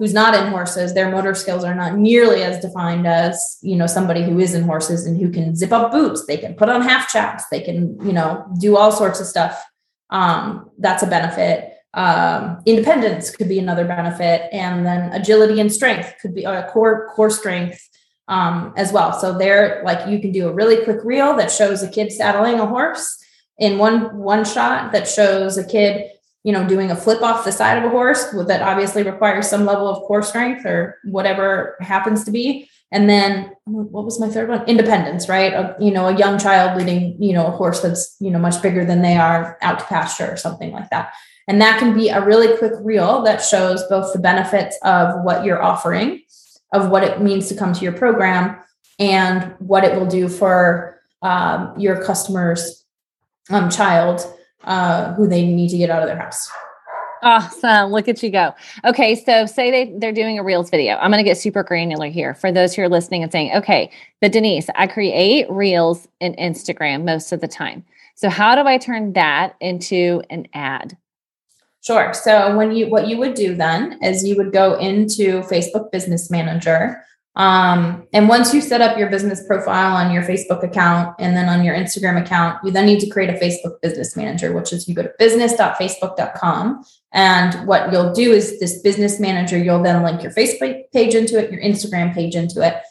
who's not in horses, their motor skills are not nearly as defined as, you know, somebody who is in horses and who can zip up boots, they can put on half chaps, they can, you know, do all sorts of stuff. Um, that's a benefit. Um, independence could be another benefit, and then agility and strength could be a core core strength um, as well. So there, like you can do a really quick reel that shows a kid saddling a horse in one one shot that shows a kid you know, doing a flip off the side of a horse that obviously requires some level of core strength or whatever happens to be. And then what was my third one? Independence, right? A, you know, a young child leading, you know, a horse that's, you know, much bigger than they are out to pasture or something like that. And that can be a really quick reel that shows both the benefits of what you're offering, of what it means to come to your program, and what it will do for um, your customer's um, child uh, who they need to get out of their house.
Awesome. Look at you go. Okay. So say they, they're doing a Reels video. I'm going to get super granular here for those who are listening and saying, okay, but Denise, I create Reels in Instagram most of the time. So how do I turn that into an ad?
Sure. So when you, what you would do then is you would go into Facebook Business Manager um, and once you set up your business profile on your Facebook account and then on your Instagram account, you then need to create a Facebook business manager, which is you go to business.facebook.com. And what you'll do is this business manager, you'll then link your Facebook page into it, your Instagram page into it.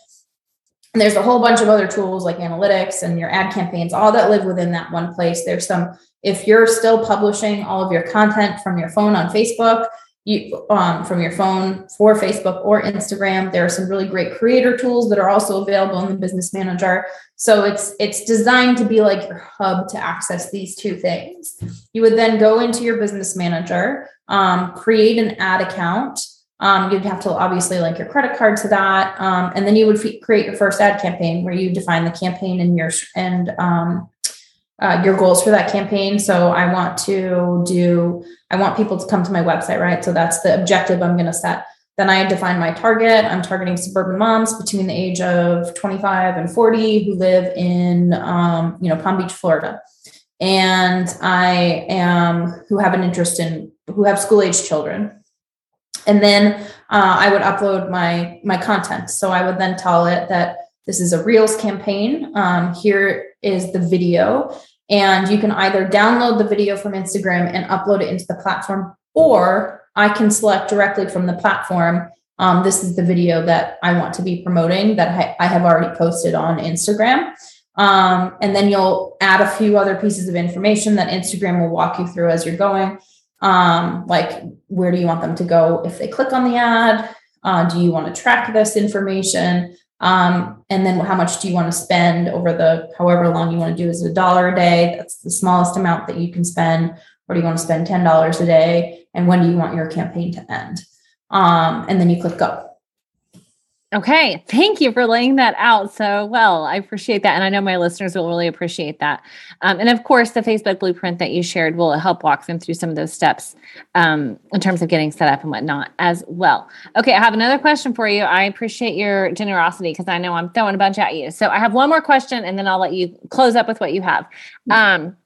And there's a whole bunch of other tools like analytics and your ad campaigns, all that live within that one place. There's some, if you're still publishing all of your content from your phone on Facebook, you um, from your phone for Facebook or Instagram. There are some really great creator tools that are also available in the Business Manager. So it's it's designed to be like your hub to access these two things. You would then go into your Business Manager, um, create an ad account. Um, you'd have to obviously link your credit card to that, um, and then you would f- create your first ad campaign where you define the campaign and your and um, uh, your goals for that campaign. So I want to do, I want people to come to my website, right? So that's the objective I'm going to set. Then I define my target. I'm targeting suburban moms between the age of 25 and 40 who live in, um, you know, Palm Beach, Florida. And I am who have an interest in who have school age children. And then uh, I would upload my my content. So I would then tell it that this is a Reels campaign. Um, here is the video. And you can either download the video from Instagram and upload it into the platform, or I can select directly from the platform. Um, this is the video that I want to be promoting that I have already posted on Instagram. Um, and then you'll add a few other pieces of information that Instagram will walk you through as you're going. Um, like, where do you want them to go if they click on the ad? Uh, do you want to track this information? Um, and then how much do you want to spend over the however long you want to do is a dollar a day. That's the smallest amount that you can spend. Or do you want to spend $10 a day? And when do you want your campaign to end? Um, and then you click go.
Okay. Thank you for laying that out so well. I appreciate that. And I know my listeners will really appreciate that. Um, and of course, the Facebook blueprint that you shared will help walk them through some of those steps um, in terms of getting set up and whatnot as well. Okay. I have another question for you. I appreciate your generosity because I know I'm throwing a bunch at you. So I have one more question and then I'll let you close up with what you have. Um,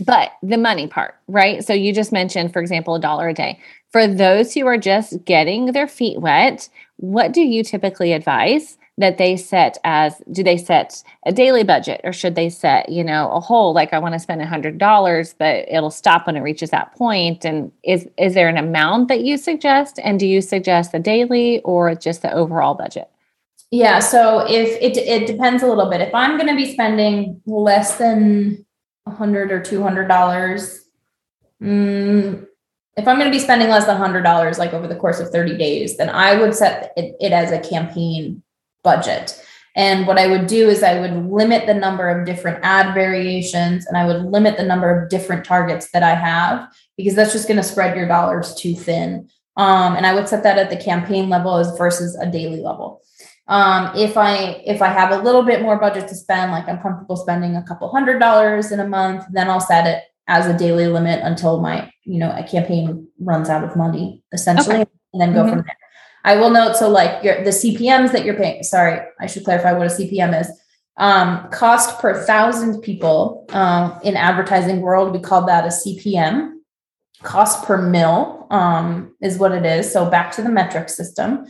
but the money part, right? So you just mentioned, for example, a dollar a day. For those who are just getting their feet wet, what do you typically advise that they set as do they set a daily budget or should they set you know a whole like i want to spend a hundred dollars but it'll stop when it reaches that point? And is is there an amount that you suggest? And do you suggest the daily or just the overall budget?
Yeah so if it it depends a little bit. If i'm going to be spending less than a hundred or two hundred dollars mm, if I'm going to be spending less than $100 like over the course of 30 days, then I would set it, it, as a campaign budget. And what I would do is I would limit the number of different ad variations and I would limit the number of different targets that I have because that's just going to spread your dollars too thin. Um, and I would set that at the campaign level as versus a daily level. Um, if I if I have a little bit more budget to spend, like I'm comfortable spending a couple hundred dollars in a month, then I'll set it as a daily limit until my you know a campaign runs out of money essentially okay. and then go mm-hmm. from there. I will note so like your the cpms that you're paying sorry i should clarify what a cpm is. Um, cost per thousand people uh, in advertising world we call that a cpm cost per mil um, is what it is. So back to the metric system.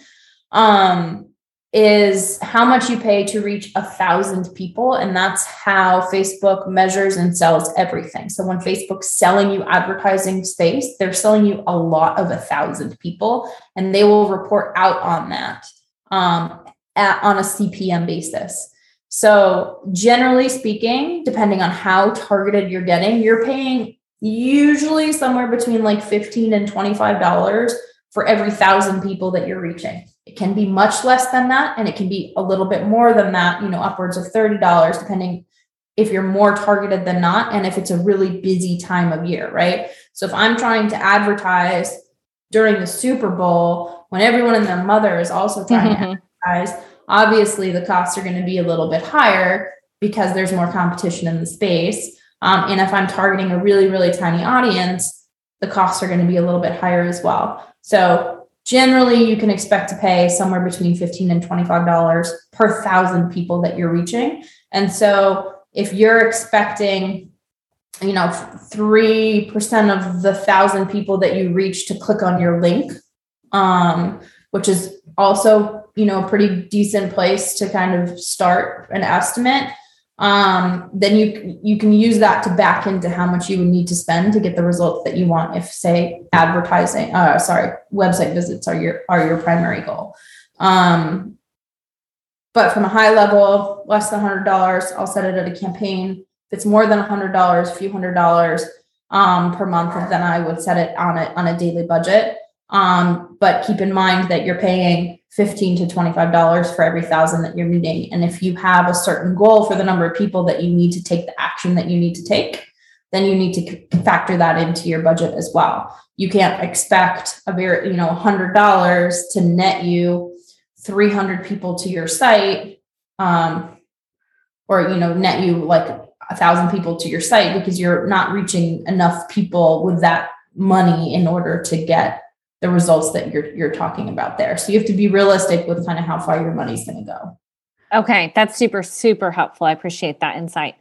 Um, is how much you pay to reach a thousand people. And that's how Facebook measures and sells everything. So when Facebook's selling you advertising space, they're selling you a lot of a thousand people, and they will report out on that um, at, on a CPM basis. So generally speaking, depending on how targeted you're getting, you're paying usually somewhere between like 15 and $25 for every thousand people that you're reaching. It can be much less than that, and it can be a little bit more than that, you know, upwards of $30, depending if you're more targeted than not, and if it's a really busy time of year, right? So if I'm trying to advertise during the Super Bowl when everyone and their mother is also trying mm-hmm. to (laughs) advertise, obviously the costs are going to be a little bit higher because there's more competition in the space. Um, and if I'm targeting a really, really tiny audience, the costs are going to be a little bit higher as well. So generally you can expect to pay somewhere between 15 and 25 dollars per thousand people that you're reaching. And so if you're expecting you know 3% of the thousand people that you reach to click on your link um, which is also you know a pretty decent place to kind of start an estimate um, then you you can use that to back into how much you would need to spend to get the results that you want. If say advertising, uh, sorry, website visits are your are your primary goal. Um, but from a high level, less than hundred dollars, I'll set it at a campaign. If it's more than hundred dollars, a few hundred dollars um, per month, then I would set it on a on a daily budget. Um, but keep in mind that you're paying 15 to 25 dollars for every thousand that you're meeting. And if you have a certain goal for the number of people that you need to take the action that you need to take then you need to factor that into your budget as well. You can't expect a very you know 100 dollars to net you 300 people to your site um, or you know net you like a thousand people to your site because you're not reaching enough people with that money in order to get the results that you're you're talking about there. So you have to be realistic with kind of how far your money's going to go.
Okay, that's super super helpful. I appreciate that insight.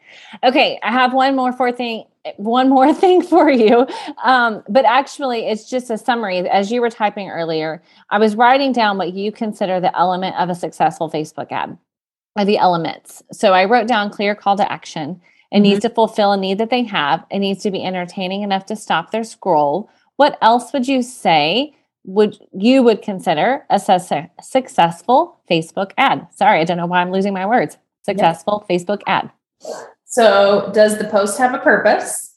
Okay, I have one more for thing one more (laughs) thing for you. Um, but actually, it's just a summary. As you were typing earlier, I was writing down what you consider the element of a successful Facebook ad, or the elements. So I wrote down clear call to action. It mm-hmm. needs to fulfill a need that they have. It needs to be entertaining enough to stop their scroll what else would you say would you would consider a su- successful Facebook ad? Sorry, I don't know why I'm losing my words. Successful Facebook ad.
So, does the post have a purpose?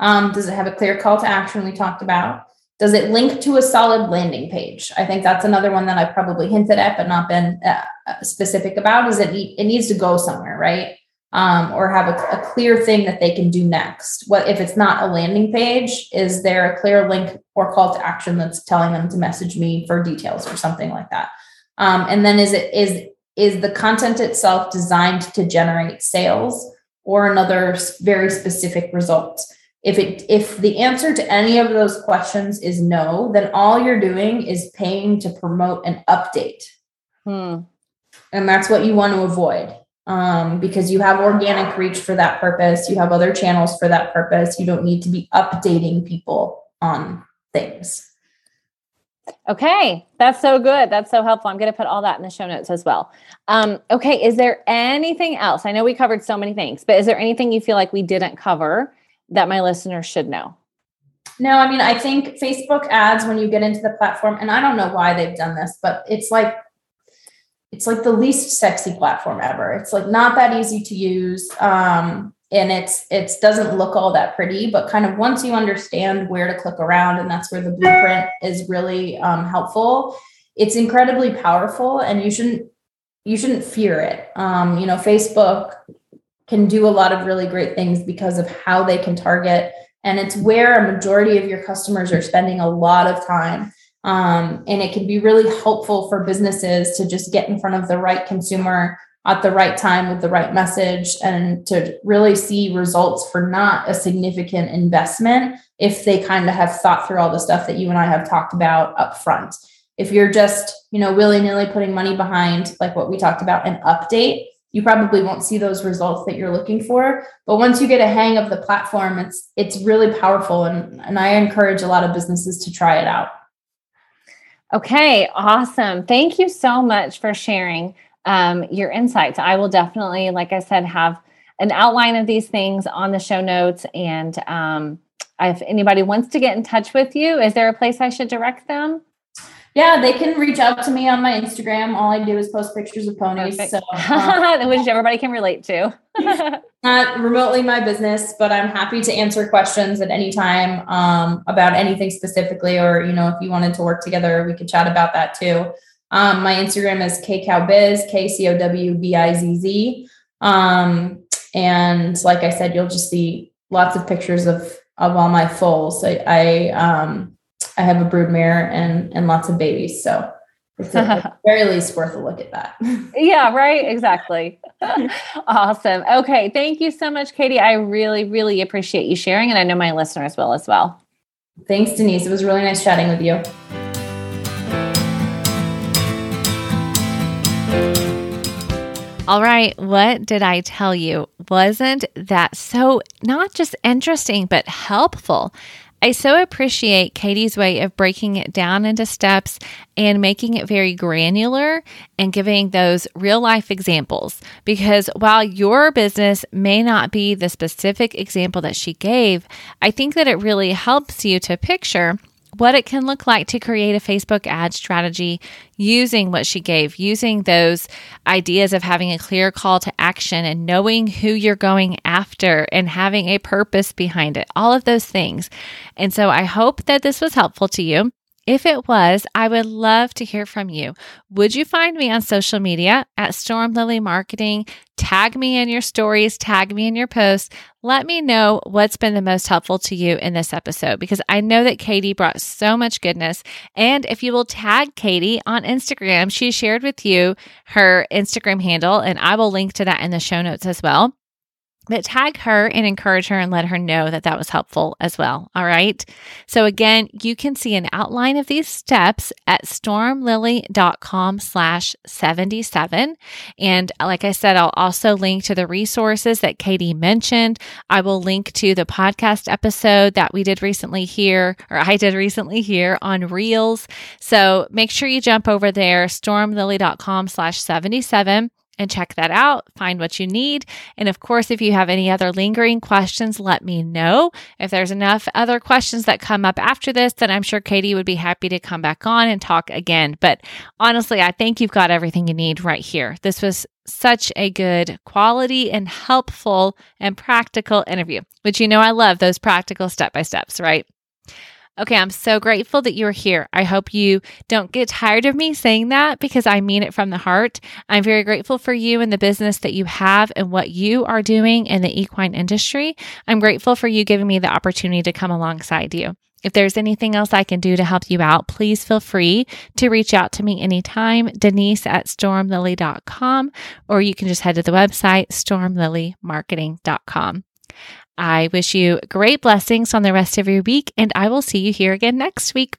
Um, does it have a clear call to action we talked about? Does it link to a solid landing page? I think that's another one that I've probably hinted at, but not been uh, specific about. Is it it needs to go somewhere, right? Um, or have a, a, clear thing that they can do next. What if it's not a landing page? Is there a clear link or call to action that's telling them to message me for details or something like that? Um, and then is it is is the content itself designed to generate sales or another very specific result? If it if the answer to any of those questions is no, then all you're doing is paying to promote an update. Hmm. And that's what you want to avoid um, because you have organic reach for that purpose. You have other channels for that purpose. You don't need to be updating people on things.
Okay, that's so good. That's so helpful. I'm going to put all that in the show notes as well. Um, okay, is there anything else? I know we covered so many things, but is there anything you feel like we didn't cover that my listeners should know?
No, I mean, I think Facebook ads when you get into the platform, and I don't know why they've done this, but it's like it's like the least sexy platform ever. It's like not that easy to use. Um, and it's it doesn't look all that pretty but kind of once you understand where to click around and that's where the blueprint is really um, helpful it's incredibly powerful and you shouldn't you shouldn't fear it um, you know facebook can do a lot of really great things because of how they can target and it's where a majority of your customers are spending a lot of time um, and it can be really helpful for businesses to just get in front of the right consumer at the right time with the right message and to really see results for not a significant investment if they kind of have thought through all the stuff that you and I have talked about up front. If you're just, you know, willy-nilly putting money behind like what we talked about an update, you probably won't see those results that you're looking for. But once you get a hang of the platform, it's it's really powerful and and I encourage a lot of businesses to try it out.
Okay, awesome. Thank you so much for sharing um, your insights. I will definitely, like I said, have an outline of these things on the show notes. And um, if anybody wants to get in touch with you, is there a place I should direct them?
Yeah, they can reach out to me on my Instagram. All I do is post pictures of ponies, so
um, (laughs) which everybody can relate to. (laughs)
not remotely my business, but I'm happy to answer questions at any time um, about anything specifically, or you know, if you wanted to work together, we could chat about that too. Um, my Instagram is kcowbiz, K C O W B I Z Z. Um, and like I said, you'll just see lots of pictures of of all my foals. I, I um I have a broodmare and and lots of babies, so it's at the (laughs) very least worth a look at that. (laughs)
yeah, right. Exactly. (laughs) awesome. Okay. Thank you so much, Katie. I really, really appreciate you sharing, and I know my listeners will as well.
Thanks, Denise. It was really nice chatting with you.
All right, what did I tell you? Wasn't that so not just interesting, but helpful? I so appreciate Katie's way of breaking it down into steps and making it very granular and giving those real life examples. Because while your business may not be the specific example that she gave, I think that it really helps you to picture what it can look like to create a Facebook ad strategy using what she gave, using those ideas of having a clear call to action and knowing who you're going after and having a purpose behind it, all of those things. And so I hope that this was helpful to you. If it was, I would love to hear from you. Would you find me on social media at Storm Lily Marketing? Tag me in your stories, tag me in your posts. Let me know what's been the most helpful to you in this episode because I know that Katie brought so much goodness. And if you will tag Katie on Instagram, she shared with you her Instagram handle, and I will link to that in the show notes as well but tag her and encourage her and let her know that that was helpful as well. All right. So again, you can see an outline of these steps at stormlily.com slash 77. And like I said, I'll also link to the resources that Katie mentioned. I will link to the podcast episode that we did recently here, or I did recently here on Reels. So make sure you jump over there, stormlily.com slash 77 and check that out. Find what you need. And of course, if you have any other lingering questions, let me know. If there's enough other questions that come up after this, then I'm sure Katie would be happy to come back on and talk again. But honestly, I think you've got everything you need right here. This was such a good quality and helpful and practical interview, which you know I love those practical step by steps, right? Okay, I'm so grateful that you're here. I hope you don't get tired of me saying that because I mean it from the heart. I'm very grateful for you and the business that you have and what you are doing in the equine industry. I'm grateful for you giving me the opportunity to come alongside you. If there's anything else I can do to help you out, please feel free to reach out to me anytime, Denise at stormlily.com, or you can just head to the website, stormlilymarketing.com. I wish you great blessings on the rest of your week, and I will see you here again next week.